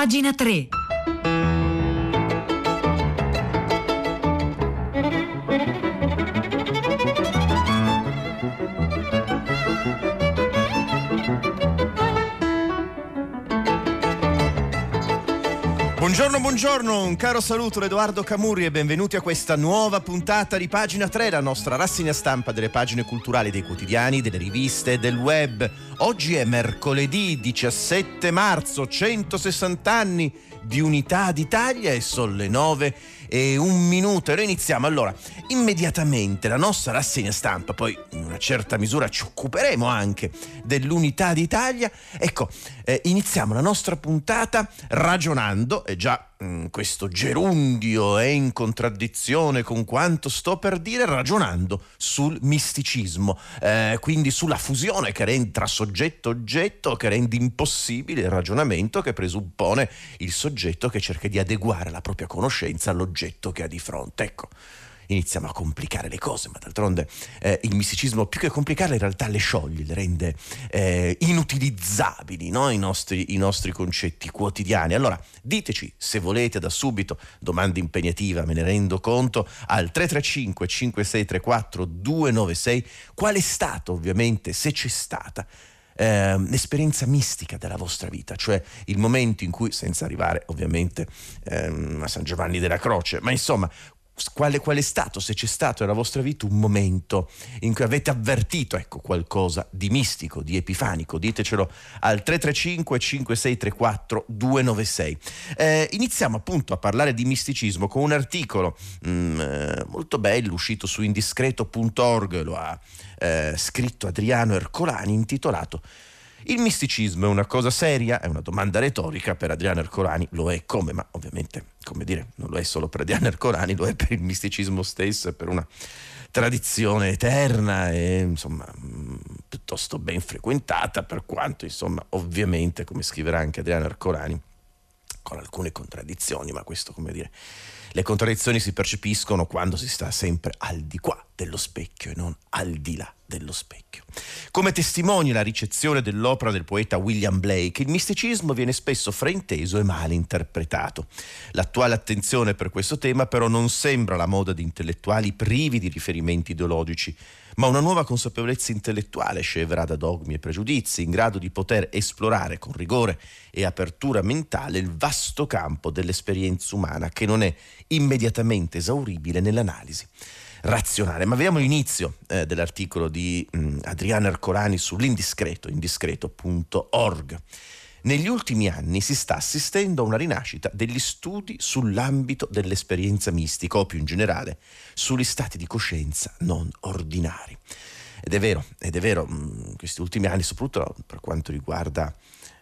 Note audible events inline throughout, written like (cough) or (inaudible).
Pagina 3. Buongiorno, buongiorno, un caro saluto da Edoardo Camurri e benvenuti a questa nuova puntata di Pagina 3, la nostra rassegna stampa delle pagine culturali dei quotidiani, delle riviste e del web. Oggi è mercoledì 17 marzo, 160 anni di Unità d'Italia e sono le 9 e un minuto e noi iniziamo allora immediatamente la nostra rassegna stampa, poi in una certa misura ci occuperemo anche dell'Unità d'Italia. Ecco, eh, iniziamo la nostra puntata ragionando, e già Mm, questo gerundio è in contraddizione con quanto sto per dire ragionando sul misticismo, eh, quindi sulla fusione che rende tra soggetto e oggetto, che rende impossibile il ragionamento che presuppone il soggetto che cerca di adeguare la propria conoscenza all'oggetto che ha di fronte. Ecco iniziamo a complicare le cose, ma d'altronde eh, il misticismo più che complicarle in realtà le scioglie, le rende eh, inutilizzabili no? I, nostri, i nostri concetti quotidiani. Allora diteci se volete da subito, domanda impegnativa, me ne rendo conto, al 335 5634 296 qual è stato ovviamente, se c'è stata, eh, l'esperienza mistica della vostra vita, cioè il momento in cui, senza arrivare ovviamente ehm, a San Giovanni della Croce, ma insomma qual è, qual è, stato, se c'è stato nella vostra vita un momento in cui avete avvertito ecco, qualcosa di mistico, di epifanico, ditecelo al 335 5634 296. Eh, iniziamo appunto a parlare di misticismo con un articolo mm, eh, molto bello uscito su indiscreto.org, lo ha eh, scritto Adriano Ercolani, intitolato il misticismo è una cosa seria? È una domanda retorica per Adriano Ercolani, lo è come, ma ovviamente, come dire, non lo è solo per Adriano Ercolani, lo è per il misticismo stesso e per una tradizione eterna e insomma mm, piuttosto ben frequentata per quanto insomma ovviamente come scriverà anche Adriano Ercolani con alcune contraddizioni ma questo come dire le contraddizioni si percepiscono quando si sta sempre al di qua dello specchio e non al di là dello specchio. Come testimonia la ricezione dell'opera del poeta William Blake, il misticismo viene spesso frainteso e male interpretato. L'attuale attenzione per questo tema però non sembra la moda di intellettuali privi di riferimenti ideologici, ma una nuova consapevolezza intellettuale scevra da dogmi e pregiudizi, in grado di poter esplorare con rigore e apertura mentale il vasto campo dell'esperienza umana che non è immediatamente esauribile nell'analisi razionale. Ma vediamo l'inizio eh, dell'articolo di mh, mm, Adriano Ercolani sull'indiscreto, indiscreto.org. Negli ultimi anni si sta assistendo a una rinascita degli studi sull'ambito dell'esperienza mistica o più in generale sugli stati di coscienza non ordinari. Ed è vero, ed è vero, mm, questi ultimi anni, soprattutto per quanto riguarda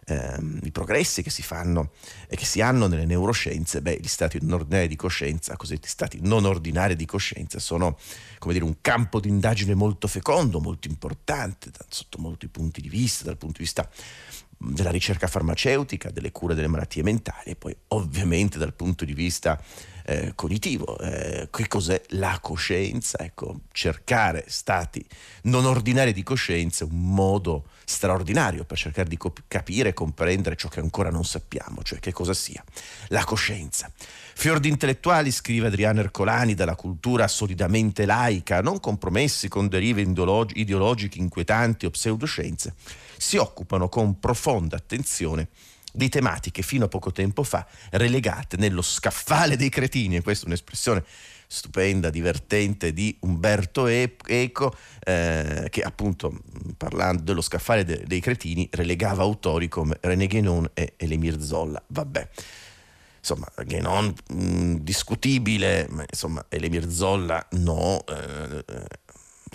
ehm, i progressi che si fanno e che si hanno nelle neuroscienze, beh, gli stati non ordinari di coscienza, cosiddetti stati non ordinari di coscienza, sono come dire, un campo di indagine molto fecondo, molto importante da, sotto molti punti di vista, dal punto di vista della ricerca farmaceutica, delle cure delle malattie mentali e poi ovviamente dal punto di vista eh, cognitivo. Eh, che cos'è la coscienza? Ecco, cercare stati non ordinari di coscienza è un modo straordinario per cercare di cop- capire e comprendere ciò che ancora non sappiamo, cioè che cosa sia la coscienza. Fior di intellettuali, scrive Adriano Ercolani, dalla cultura solidamente laica, non compromessi con derive ideologiche inquietanti o pseudoscienze, si occupano con profonda attenzione di tematiche fino a poco tempo fa relegate nello scaffale dei cretini, e questa è un'espressione stupenda, divertente di Umberto Eco, eh, che appunto parlando dello scaffale de- dei cretini relegava autori come René Guénon e Elimir Zolla. Vabbè. Insomma, Guénon mh, discutibile, ma insomma, Elimir Zolla no. Eh,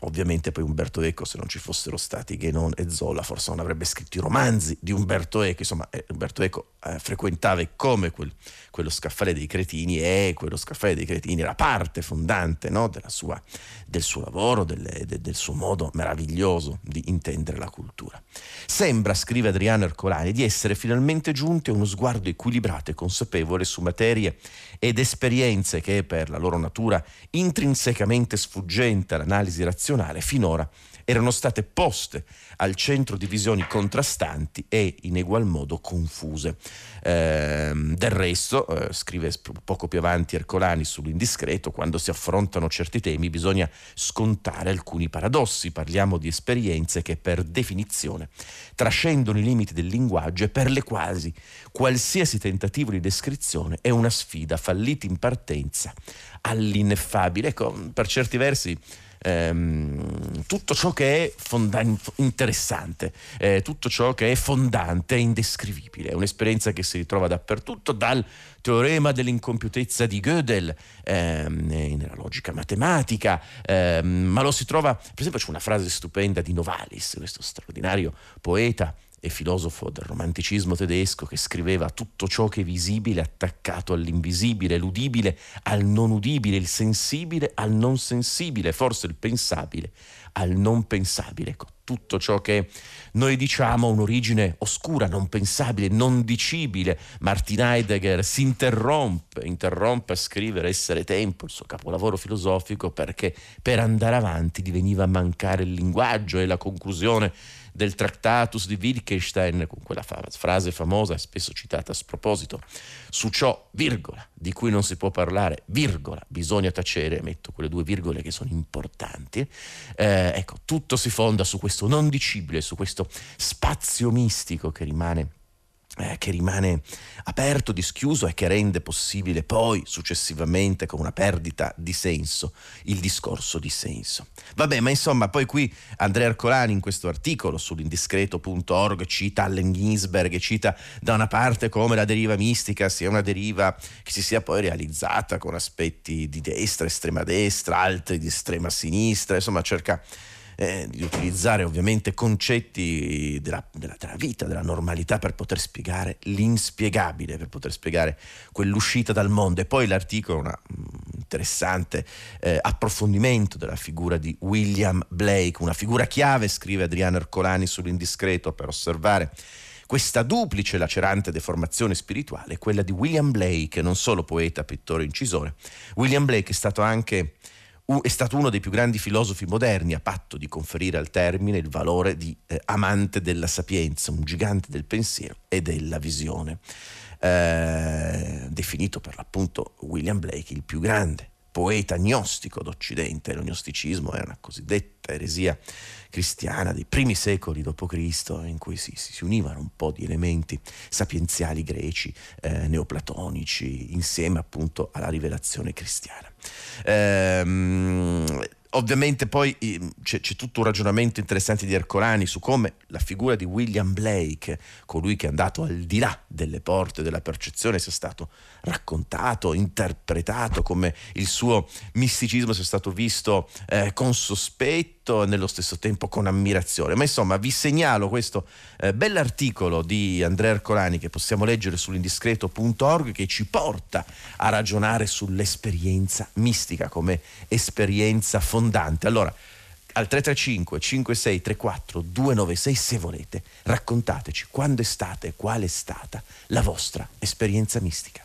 Ovviamente poi Umberto Eco, se non ci fossero stati Guénon e Zola, forse non avrebbe scritto i romanzi di Umberto Eco. Insomma, eh, Umberto Eco eh, frequentava e come quel, quello scaffale dei cretini e quello scaffale dei cretini era parte fondante no, sua, del suo lavoro, delle, de, del suo modo meraviglioso di intendere la cultura. Sembra, scrive Adriano Ercolani, di essere finalmente giunti a uno sguardo equilibrato e consapevole su materie ed esperienze che per la loro natura intrinsecamente sfuggente all'analisi razionale finora erano state poste al centro di visioni contrastanti e in egual modo confuse. Eh, del resto, eh, scrive poco più avanti Ercolani sull'indiscreto, quando si affrontano certi temi bisogna scontare alcuni paradossi. Parliamo di esperienze che per definizione trascendono i limiti del linguaggio e per le quasi qualsiasi tentativo di descrizione è una sfida fallita in partenza all'ineffabile. Ecco, per certi versi ehm, tutto ciò che è fonda- interessante, eh, tutto ciò che è fondante, è indescrivibile, è un'esperienza che si ritrova dappertutto, dal teorema dell'incompiutezza di Gödel ehm, nella logica matematica, ehm, ma lo si trova, per esempio c'è una frase stupenda di Novalis, questo straordinario poeta e filosofo del romanticismo tedesco che scriveva tutto ciò che è visibile attaccato all'invisibile, l'udibile al non udibile, il sensibile al non sensibile, forse il pensabile al non pensabile. Ecco, tutto ciò che noi diciamo ha un'origine oscura, non pensabile, non dicibile. Martin Heidegger si interrompe, interrompe a scrivere Essere tempo, il suo capolavoro filosofico, perché per andare avanti diveniva mancare il linguaggio e la conclusione del Tractatus di Wittgenstein, con quella frase famosa, spesso citata a sproposito, su ciò, virgola, di cui non si può parlare, virgola, bisogna tacere, metto quelle due virgole che sono importanti, eh, ecco, tutto si fonda su questo non dicibile, su questo spazio mistico che rimane eh, che rimane aperto, dischiuso e che rende possibile poi successivamente con una perdita di senso il discorso di senso. Vabbè, ma insomma, poi qui Andrea Arcolani in questo articolo sull'indiscreto.org cita Allen Ginsberg cita da una parte come la deriva mistica sia una deriva che si sia poi realizzata con aspetti di destra, estrema destra, altri di estrema sinistra, insomma cerca eh, di utilizzare ovviamente concetti della, della, della, vita, della normalità per poter spiegare l'inspiegabile, per poter spiegare quell'uscita dal mondo. E poi l'articolo, un mm, interessante eh, approfondimento della figura di William Blake, una figura chiave, scrive Adriano Ercolani sull'indiscreto, per osservare questa duplice lacerante deformazione spirituale, quella di William Blake, non solo poeta, pittore, incisore. William Blake è stato anche è stato uno dei più grandi filosofi moderni a patto di conferire al termine il valore di eh, amante della sapienza, un gigante del pensiero e della visione. Eh, definito per l'appunto William Blake il più grande poeta gnostico d'Occidente, lo gnosticismo è una cosiddetta eresia cristiana dei primi secoli d.C., in cui si, si, univano un po' di elementi sapienziali greci, eh, neoplatonici, insieme appunto alla rivelazione cristiana. Ehm, ovviamente poi c'è, c'è, tutto un ragionamento interessante di Ercolani su come la figura di William Blake, colui che è andato al di là delle porte della percezione, sia stato raccontato, interpretato, come il suo misticismo sia stato visto eh, con sospetto e nello stesso tempo con ammirazione. Ma insomma vi segnalo questo eh, bell'articolo di Andrea Ercolani che possiamo leggere sull'indiscreto.org che ci porta a ragionare sull'esperienza mistica come esperienza fondante. Allora, al 335 5634 296 se volete raccontateci quando è stata e qual è stata la vostra esperienza mistica.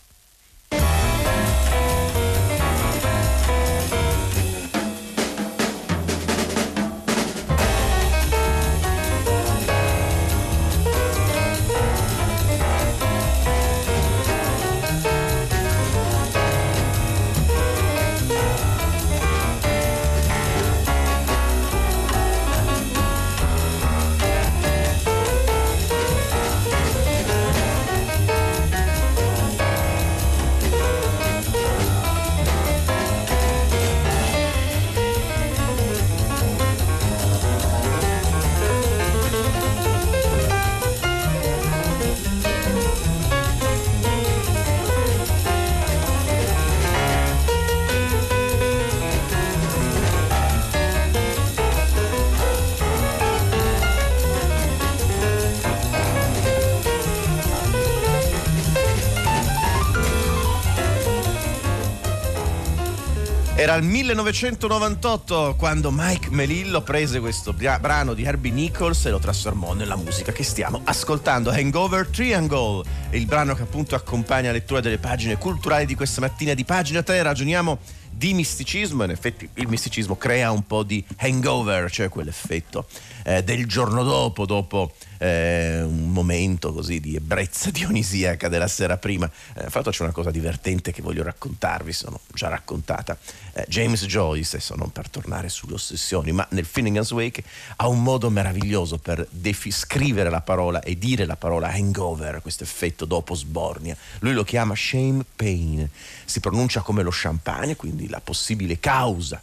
Era il 1998 quando Mike Melillo prese questo brano di Herbie Nichols e lo trasformò nella musica che stiamo ascoltando. Hangover Triangle, il brano che appunto accompagna la lettura delle pagine culturali di questa mattina di pagina 3. Ragioniamo di misticismo. In effetti il misticismo crea un po' di hangover, cioè quell'effetto eh, del giorno dopo, dopo eh, un momento così di ebbrezza dionisiaca della sera prima. Eh, fatto c'è una cosa divertente che voglio raccontarvi, sono già raccontata. Eh, James Joyce, adesso non per tornare sulle ossessioni, ma nel Finnegan's Wake ha un modo meraviglioso per defi- scrivere la parola e dire la parola hangover, questo effetto dopo sbornia. Lui lo chiama shame pain, si pronuncia come lo champagne, quindi la possibile causa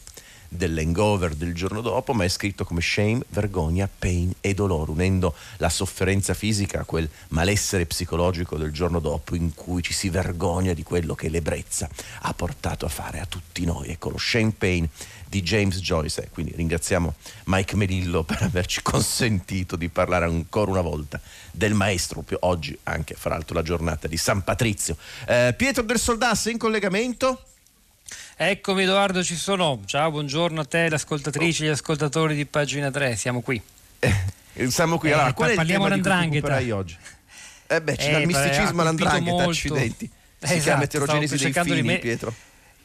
dell'hangover del giorno dopo, ma è scritto come shame, vergogna, pain e dolore, unendo la sofferenza fisica a quel malessere psicologico del giorno dopo in cui ci si vergogna di quello che l'ebbrezza ha portato a fare a tutti noi. Ecco lo shame pain di James Joyce. Quindi ringraziamo Mike Melillo per averci (laughs) consentito di parlare ancora una volta del maestro, oggi anche fra l'altro la giornata di San Patrizio. Eh, Pietro del Soldasse in collegamento? Eccomi Edoardo, ci sono. Ciao, buongiorno a te, le ascoltatrici e gli ascoltatori di pagina 3, siamo qui. Eh, siamo qui. Allora, eh, qual è il tema di oggi? Eh beh, eh, dal misticismo all'andrangheta, accidenti. Si (laughs) esatto, chiama eterogenesi dei fini, me... Pietro.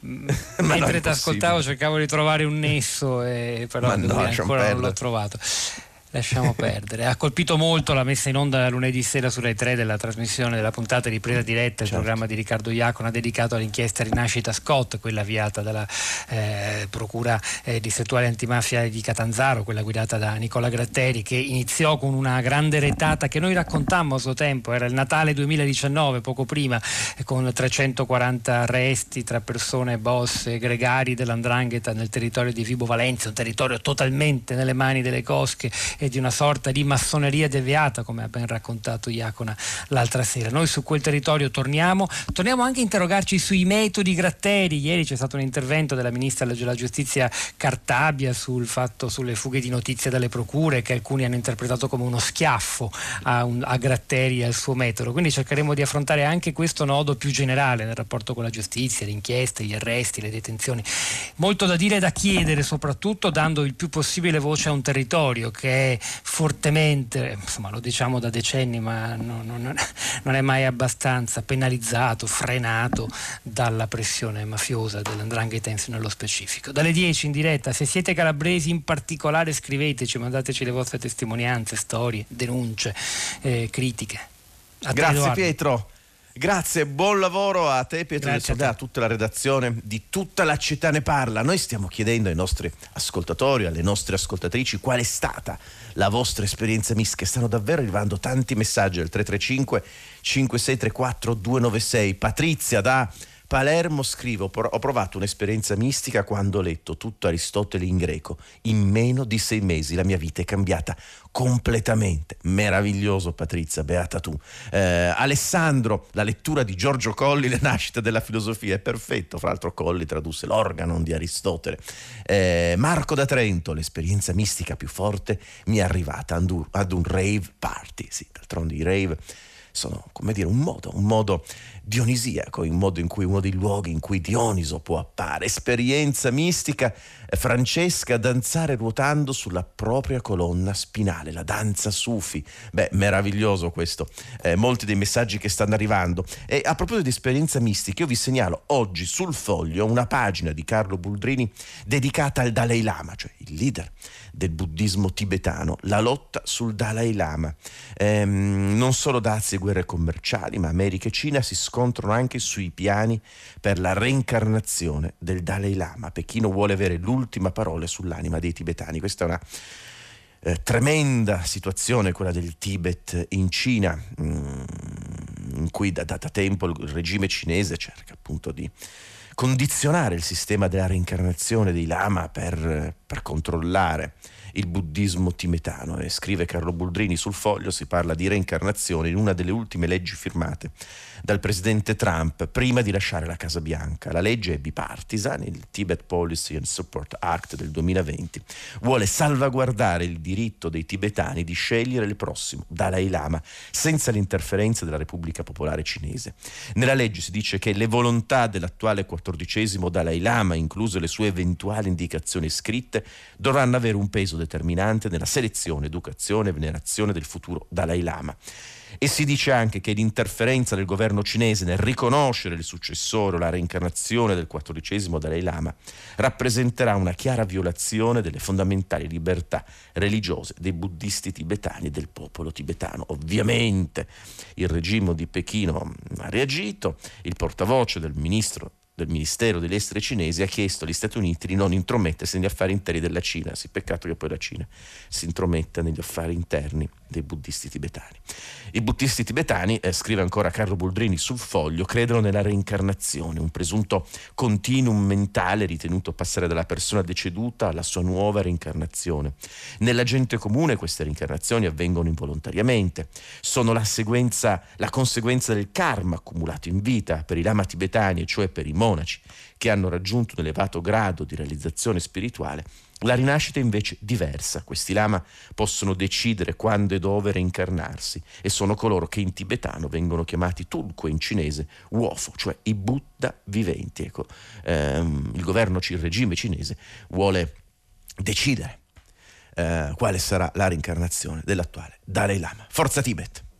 (laughs) Mentre ti ascoltavo cercavo di trovare un nesso, e però no, ancora non l'ho trovato. Lasciamo perdere. Ha colpito molto la messa in onda lunedì sera su Rai 3 della trasmissione della puntata di Presa Diretta, il certo. programma di Riccardo Iacona dedicato all'inchiesta Rinascita Scott, quella avviata dalla eh, Procura eh, distrettuale antimafia di Catanzaro, quella guidata da Nicola Gratteri, che iniziò con una grande retata che noi raccontammo a suo tempo, era il Natale 2019, poco prima, con 340 arresti tra persone boss e gregari dell'Andrangheta nel territorio di Vibo Valencia, un territorio totalmente nelle mani delle cosche e di una sorta di massoneria deviata, come ha ben raccontato Iacona l'altra sera. Noi su quel territorio torniamo, torniamo anche a interrogarci sui metodi Gratteri. Ieri c'è stato un intervento della ministra della giustizia Cartabia sul fatto, sulle fughe di notizie dalle procure che alcuni hanno interpretato come uno schiaffo a, un, a Gratteri e al suo metodo. Quindi cercheremo di affrontare anche questo nodo più generale nel rapporto con la giustizia, le inchieste, gli arresti, le detenzioni. Molto da dire e da chiedere, soprattutto dando il più possibile voce a un territorio che è fortemente, insomma lo diciamo da decenni, ma non, non, non è mai abbastanza penalizzato, frenato dalla pressione mafiosa dell'andrangheta nello specifico. Dalle 10 in diretta, se siete calabresi in particolare scriveteci, mandateci le vostre testimonianze, storie, denunce, eh, critiche. A Grazie Pietro. Grazie, buon lavoro a te Pietro Grazie Sodà, a, tutta la redazione di tutta la città ne parla. Noi stiamo chiedendo ai nostri ascoltatori, alle nostre ascoltatrici qual è stata la vostra esperienza mistica. Stanno davvero arrivando tanti messaggi al 335 5634 296. Patrizia da Palermo scrive, ho provato un'esperienza mistica quando ho letto tutto Aristotele in greco. In meno di sei mesi la mia vita è cambiata completamente. Meraviglioso Patrizia, beata tu. Eh, Alessandro, la lettura di Giorgio Colli, Le nascite della filosofia, è perfetto. Fra l'altro Colli tradusse l'organon di Aristotele. Eh, Marco da Trento, l'esperienza mistica più forte mi è arrivata ad un rave party. Sì, d'altronde i rave sono, come dire, un modo, un modo dionisiaco, il modo in cui uno dei luoghi in cui Dioniso può appare, esperienza mistica, eh, Francesca danzare ruotando sulla propria colonna spinale, la danza sufi. Beh, meraviglioso questo, eh, molti dei messaggi che stanno arrivando. E a proposito di esperienza mistica, io vi segnalo oggi sul foglio una pagina di Carlo Buldrini dedicata al Dalai Lama, cioè il leader del buddismo tibetano, la lotta sul Dalai Lama. Ehm, non solo dazi e guerre commerciali, ma America e Cina si scontrano anche sui piani per la reincarnazione del Dalai Lama. Pechino vuole avere l'ultima parola sull'anima dei tibetani. Questa è una eh, tremenda situazione, quella del Tibet in Cina, mm, in cui da, da, da tempo il regime cinese cerca appunto di condizionare il sistema della reincarnazione dei lama per, per controllare il buddismo tibetano e scrive Carlo Buldrini sul foglio si parla di reincarnazione in una delle ultime leggi firmate dal presidente Trump prima di lasciare la Casa Bianca. La legge è bipartisan, il Tibet Policy and Support Act del 2020, vuole salvaguardare il diritto dei tibetani di scegliere il prossimo Dalai Lama senza l'interferenza della Repubblica Popolare Cinese. Nella legge si dice che le volontà dell'attuale quattordicesimo Dalai Lama, incluse le sue eventuali indicazioni scritte, dovranno avere un peso determinante nella selezione, educazione e venerazione del futuro Dalai Lama. E si dice anche che l'interferenza del governo cinese nel riconoscere il successore o la reincarnazione del quattordicesimo Dalai Lama rappresenterà una chiara violazione delle fondamentali libertà religiose dei buddisti tibetani e del popolo tibetano. Ovviamente il regime di Pechino ha reagito, il portavoce del ministro del Ministero degli Esteri cinesi ha chiesto agli Stati Uniti di non intromettersi negli affari interni della Cina. Sì, peccato che poi la Cina si intrometta negli affari interni dei buddisti tibetani. I buddisti tibetani, eh, scrive ancora Carlo Boldrini sul foglio, credono nella reincarnazione, un presunto continuum mentale ritenuto passare dalla persona deceduta alla sua nuova reincarnazione. Nella gente comune queste reincarnazioni avvengono involontariamente, sono la, seguenza, la conseguenza del karma accumulato in vita per i lama tibetani, cioè per i monaci, che hanno raggiunto un elevato grado di realizzazione spirituale la rinascita è invece diversa. Questi lama possono decidere quando e dove reincarnarsi e sono coloro che in tibetano vengono chiamati tulku e in cinese uofo, cioè i Buddha viventi. Ecco, ehm, il governo, il regime cinese vuole decidere eh, quale sarà la reincarnazione dell'attuale Dalai Lama. Forza Tibet!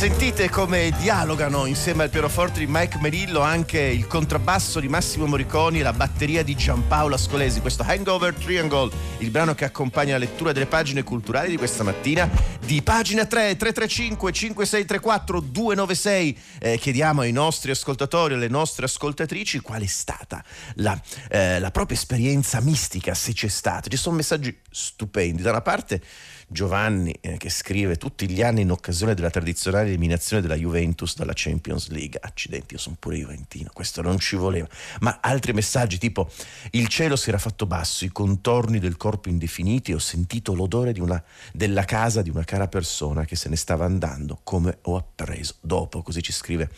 Sentite come dialogano insieme al pianoforte di Mike Merillo anche il contrabbasso di Massimo Moriconi e la batteria di Giampaolo Ascolesi. Questo Hangover Triangle, il brano che accompagna la lettura delle pagine culturali di questa mattina di pagina 3 335 5634 296. Eh, chiediamo ai nostri ascoltatori, alle nostre ascoltatrici qual è stata la, eh, la propria esperienza mistica, se c'è stata. Ci sono messaggi stupendi. Da una parte Giovanni eh, che scrive tutti gli anni in occasione della tradizionale eliminazione della Juventus dalla Champions League. Accidenti, io sono pure juventino, questo non ci voleva. Ma altri messaggi tipo il cielo si era fatto basso, i contorni del corpo indefiniti, ho sentito l'odore una, della casa di una cara persona che se ne stava andando, come ho appreso dopo, così ci scrive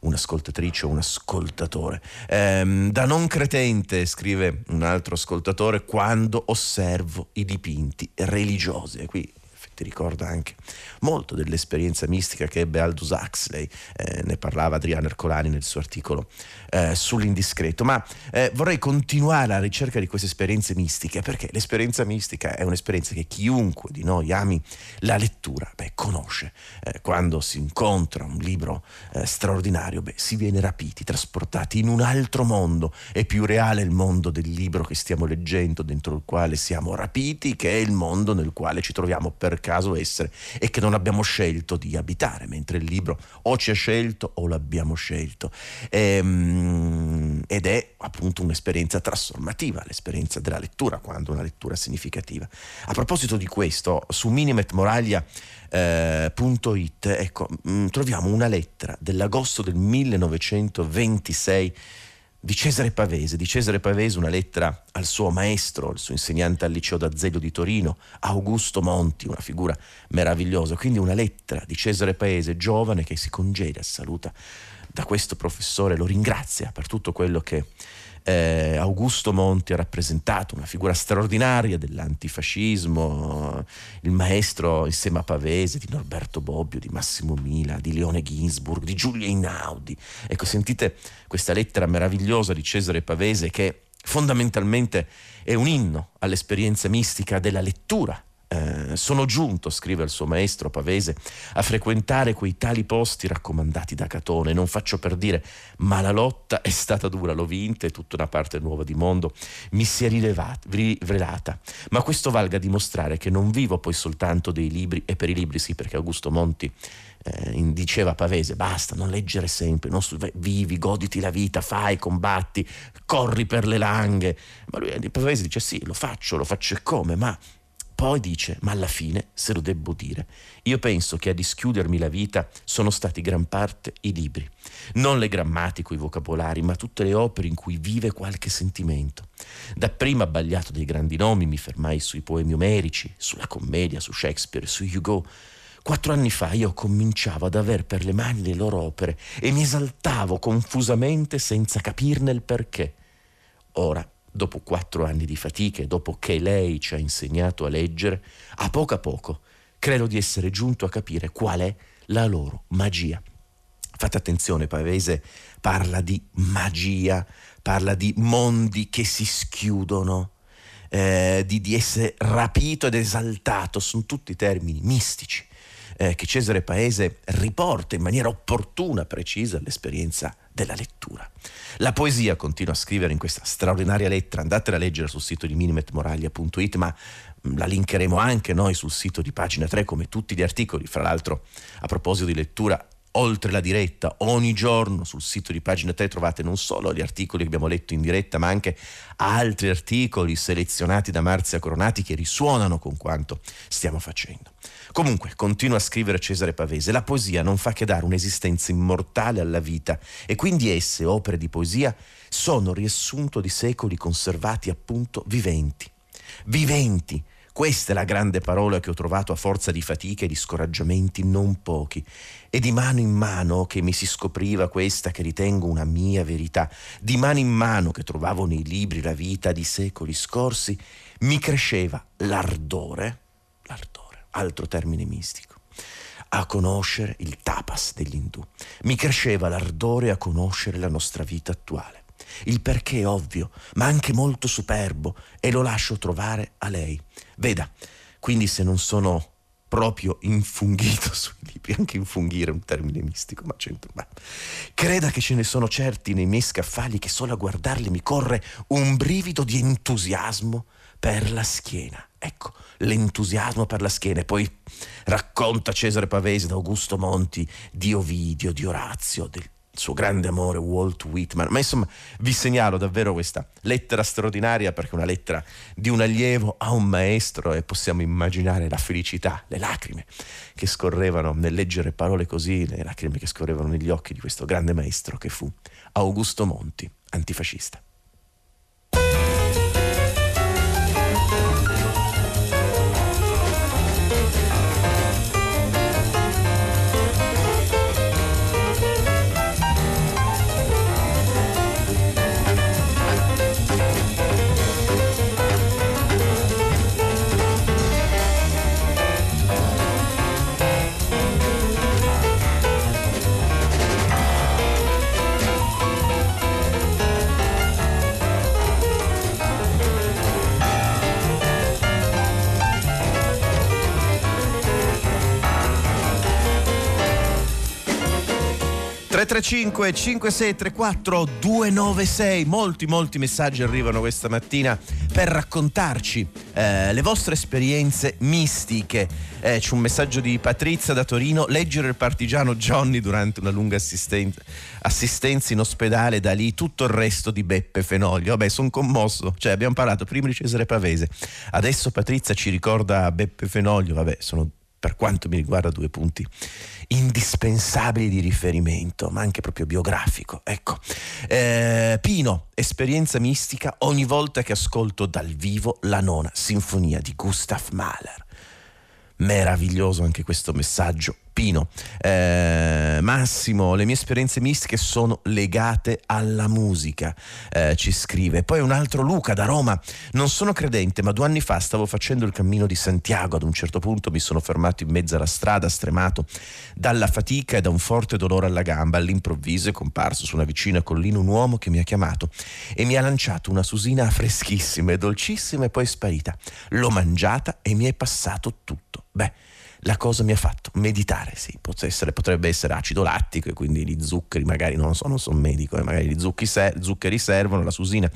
un'ascoltatrice o un ascoltatore. Ehm, da non cretente, scrive un altro ascoltatore, quando osservo i dipinti religiosi. E qui ti ricorda anche molto dell'esperienza mistica che ebbe Aldous Huxley, eh, ne parlava Adriano Ercolani nel suo articolo eh, sull'indiscreto, ma eh, vorrei continuare alla ricerca di queste esperienze mistiche perché l'esperienza mistica è un'esperienza che chiunque di noi ami la lettura, beh, conosce. Eh, quando si incontra un libro eh, straordinario, beh, si viene rapiti, trasportati in un altro mondo, è più reale il mondo del libro che stiamo leggendo, dentro il quale siamo rapiti, che è il mondo nel quale ci troviamo per caso essere e che non abbiamo scelto di abitare, mentre il libro o ci ha scelto o l'abbiamo scelto. Ehm, ed è appunto un'esperienza trasformativa, l'esperienza della lettura, quando una lettura significativa. A proposito di questo, su minimetmoraglia.it eh, ecco, mm, troviamo una lettera dell'agosto del 1926 di Cesare Pavese, di Cesare Pavese una lettera al suo maestro, al suo insegnante al liceo d'Azeglio di Torino, Augusto Monti, una figura meravigliosa, quindi una lettera di Cesare Pavese, giovane che si congeda, saluta da questo professore, lo ringrazia per tutto quello che eh, Augusto Monti ha rappresentato una figura straordinaria dell'antifascismo, il maestro insieme a Pavese, di Norberto Bobbio, di Massimo Mila, di Leone Ginsburg, di Giulia Inaudi. Ecco, sentite questa lettera meravigliosa di Cesare Pavese che fondamentalmente è un inno all'esperienza mistica della lettura eh, sono giunto, scrive il suo maestro Pavese, a frequentare quei tali posti raccomandati da Catone. Non faccio per dire, ma la lotta è stata dura, l'ho vinta e tutta una parte nuova di mondo mi si è rilevata, rivelata. Ma questo valga a dimostrare che non vivo poi soltanto dei libri, e per i libri sì, perché Augusto Monti eh, diceva Pavese, basta, non leggere sempre, non vivi, goditi la vita, fai, combatti, corri per le langhe. Ma lui Pavese dice sì, lo faccio, lo faccio e come, ma poi dice, ma alla fine, se lo debbo dire, io penso che a dischiudermi la vita sono stati gran parte i libri, non le grammatiche i vocabolari, ma tutte le opere in cui vive qualche sentimento. Dapprima abbagliato dei grandi nomi mi fermai sui poemi omerici, sulla commedia, su Shakespeare, su Hugo. Quattro anni fa io cominciavo ad aver per le mani le loro opere e mi esaltavo confusamente senza capirne il perché. Ora, dopo quattro anni di fatiche, dopo che lei ci ha insegnato a leggere, a poco a poco credo di essere giunto a capire qual è la loro magia. Fate attenzione, Pavese parla di magia, parla di mondi che si schiudono, eh, di, di essere rapito ed esaltato, sono tutti termini mistici eh, che Cesare Paese riporta in maniera opportuna, precisa, l'esperienza della lettura. La poesia continua a scrivere in questa straordinaria lettera, andatela a leggere sul sito di minimetmoraglia.it, ma mm, la linkeremo anche noi sul sito di pagina 3 come tutti gli articoli, fra l'altro a proposito di lettura oltre la diretta, ogni giorno sul sito di pagina 3 trovate non solo gli articoli che abbiamo letto in diretta, ma anche altri articoli selezionati da Marzia Coronati che risuonano con quanto stiamo facendo. Comunque, continua a scrivere Cesare Pavese, la poesia non fa che dare un'esistenza immortale alla vita e quindi esse, opere di poesia, sono riassunto di secoli conservati appunto viventi. Viventi! Questa è la grande parola che ho trovato a forza di fatiche e di scoraggiamenti non pochi. E di mano in mano che mi si scopriva questa che ritengo una mia verità, di mano in mano che trovavo nei libri la vita di secoli scorsi, mi cresceva l'ardore, l'ardore altro termine mistico, a conoscere il tapas degli indù. Mi cresceva l'ardore a conoscere la nostra vita attuale. Il perché è ovvio, ma anche molto superbo, e lo lascio trovare a lei. Veda, quindi se non sono proprio infunghito (laughs) sui libri, anche infungire è un termine mistico, ma c'entra. Ma creda che ce ne sono certi nei miei scaffali che solo a guardarli mi corre un brivido di entusiasmo per la schiena. Ecco, l'entusiasmo per la schiena. E poi racconta Cesare Pavese Augusto Monti di Ovidio, di Orazio, del suo grande amore Walt Whitman. Ma insomma, vi segnalo davvero questa lettera straordinaria perché è una lettera di un allievo a un maestro e possiamo immaginare la felicità, le lacrime che scorrevano nel leggere parole così, le lacrime che scorrevano negli occhi di questo grande maestro che fu Augusto Monti, antifascista. 335 5634 296 molti molti messaggi arrivano questa mattina per raccontarci eh, le vostre esperienze mistiche. Eh, c'è un messaggio di Patrizia da Torino. Leggere il partigiano Johnny durante una lunga assistenza, assistenza in ospedale da lì tutto il resto di Beppe Fenoglio vabbè sono commosso. Cioè abbiamo parlato prima di Cesare Pavese adesso Patrizia ci ricorda Beppe Fenoglio vabbè sono per quanto mi riguarda due punti indispensabili di riferimento, ma anche proprio biografico. Ecco, eh, Pino, esperienza mistica ogni volta che ascolto dal vivo la nona sinfonia di Gustav Mahler. Meraviglioso anche questo messaggio Pino. Eh, Massimo, le mie esperienze mistiche sono legate alla musica, eh, ci scrive. Poi un altro Luca da Roma, non sono credente, ma due anni fa stavo facendo il cammino di Santiago, ad un certo punto mi sono fermato in mezzo alla strada, stremato dalla fatica e da un forte dolore alla gamba. All'improvviso è comparso su una vicina collina un uomo che mi ha chiamato e mi ha lanciato una susina freschissima e dolcissima e poi è sparita. L'ho mangiata e mi è passato tutto. Beh, la cosa mi ha fatto meditare, sì, essere, potrebbe essere acido lattico e quindi gli zuccheri, magari non so, non sono medico, eh, magari gli zuccheri servono, la susina.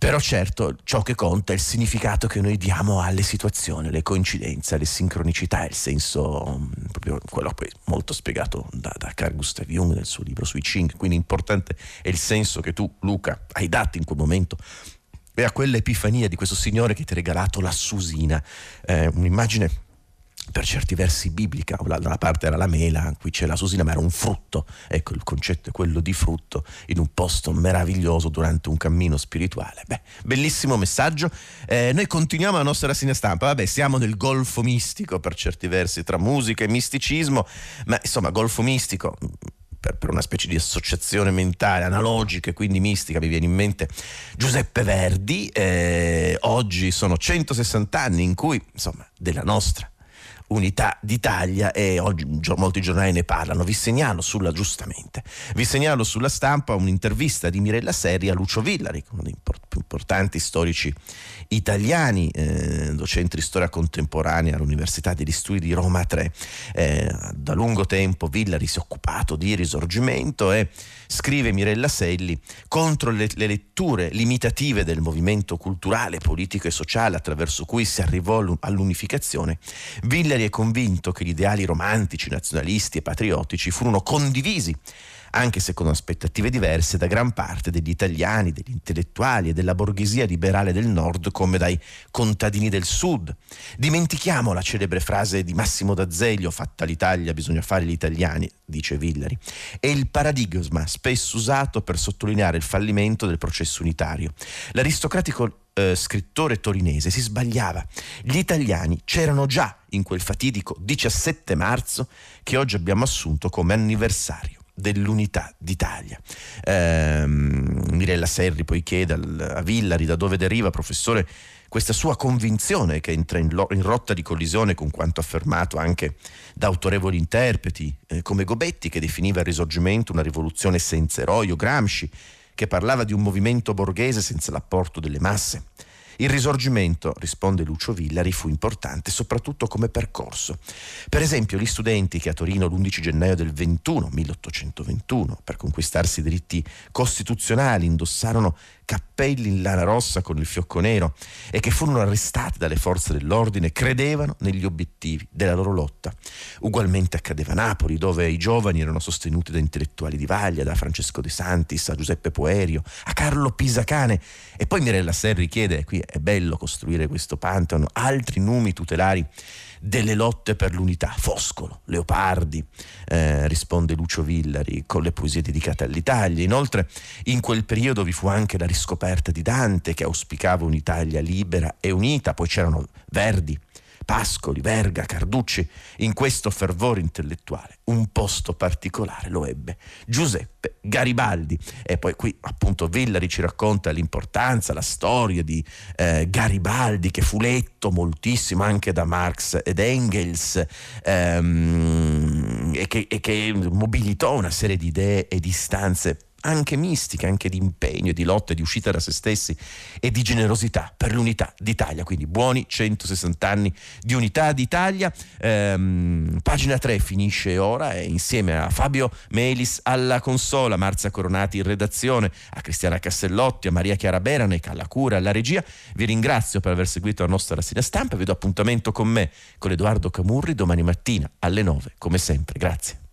Però certo, ciò che conta è il significato che noi diamo alle situazioni, le coincidenze, le sincronicità, il senso, mm, proprio quello poi molto spiegato da, da Carl Gustav Jung nel suo libro sui Ching, quindi importante è il senso che tu, Luca, hai dato in quel momento. E a quell'epifania di questo signore che ti ha regalato la susina, eh, un'immagine per certi versi biblica, da una parte era la mela, qui c'è la susina, ma era un frutto. Ecco, il concetto è quello di frutto in un posto meraviglioso durante un cammino spirituale. Beh, bellissimo messaggio. Eh, noi continuiamo la nostra rassegna stampa. Vabbè, siamo nel golfo mistico per certi versi tra musica e misticismo, ma insomma, golfo mistico per, per, una specie di associazione mentale analogica e quindi mistica mi viene in mente Giuseppe Verdi eh, oggi sono 160 anni in cui insomma della nostra unità d'Italia e oggi molti giornali ne parlano. Vi segnalo sulla, giustamente, vi segnalo sulla stampa un'intervista di Mirella Serri a Lucio Villari, uno dei più importanti storici italiani, eh, docente di storia contemporanea all'Università degli Studi di Roma 3. Eh, da lungo tempo Villari si è occupato di risorgimento e scrive Mirella Selli, contro le, le letture limitative del movimento culturale, politico e sociale attraverso cui si arrivò all'unificazione, Villari è convinto che gli ideali romantici, nazionalisti e patriottici furono condivisi anche se con aspettative diverse da gran parte degli italiani, degli intellettuali e della borghesia liberale del nord come dai contadini del sud. Dimentichiamo la celebre frase di Massimo D'Azeglio, fatta l'Italia bisogna fare gli italiani, dice Villari, è il paradigma spesso usato per sottolineare il fallimento del processo unitario. L'aristocratico eh, scrittore torinese si sbagliava. Gli italiani c'erano già in quel fatidico 17 marzo che oggi abbiamo assunto come anniversario dell'unità d'Italia. Eh, Mirella Serri poi chiede a Villari da dove deriva, professore, questa sua convinzione che entra in, lo, in, rotta di collisione con quanto affermato anche da autorevoli interpreti eh, come Gobetti che definiva il risorgimento una rivoluzione senza eroi o Gramsci che parlava di un movimento borghese senza l'apporto delle masse. Il risorgimento, risponde Lucio Villari, fu importante soprattutto come percorso. Per esempio, gli studenti che a Torino l'11 gennaio del 21, 1821, per conquistarsi diritti costituzionali indossarono cappelli in lana rossa con il fiocco nero e che furono arrestati dalle forze dell'ordine credevano negli obiettivi della loro lotta. Ugualmente accadeva a Napoli, dove i giovani erano sostenuti da intellettuali di Vaglia, da Francesco De Santis a Giuseppe Poerio, a Carlo Pisacane e poi Mirella Serri chiede, qui è bello costruire questo pantheon, altri numi tutelari delle lotte per l'unità. Foscolo, Leopardi, eh, risponde Lucio Villari con le poesie dedicate all'Italia. Inoltre in quel periodo vi fu anche la riscoperta di Dante che auspicava un'Italia libera e unita, poi c'erano Verdi, Pascoli, Verga, Carducci, in questo fervore intellettuale un posto particolare lo ebbe Giuseppe Garibaldi. E poi qui appunto Villari ci racconta l'importanza, la storia di eh, Garibaldi che fu letto moltissimo anche da Marx ed Engels ehm, e, che, e che mobilitò una serie di idee e di istanze anche mistica, anche di impegno, di lotta, di uscita da se stessi e di generosità per l'unità d'Italia. Quindi buoni 160 anni di unità d'Italia. Ehm, pagina 3 finisce ora e insieme a Fabio Melis alla consola, Marzia Coronati in redazione, a Cristiana Cassellotti, a Maria Chiara Beranec alla cura, alla regia. Vi ringrazio per aver seguito la nostra rassegna stampa. Vi do appuntamento con me, con Edoardo Camurri, domani mattina alle 9, come sempre. Grazie.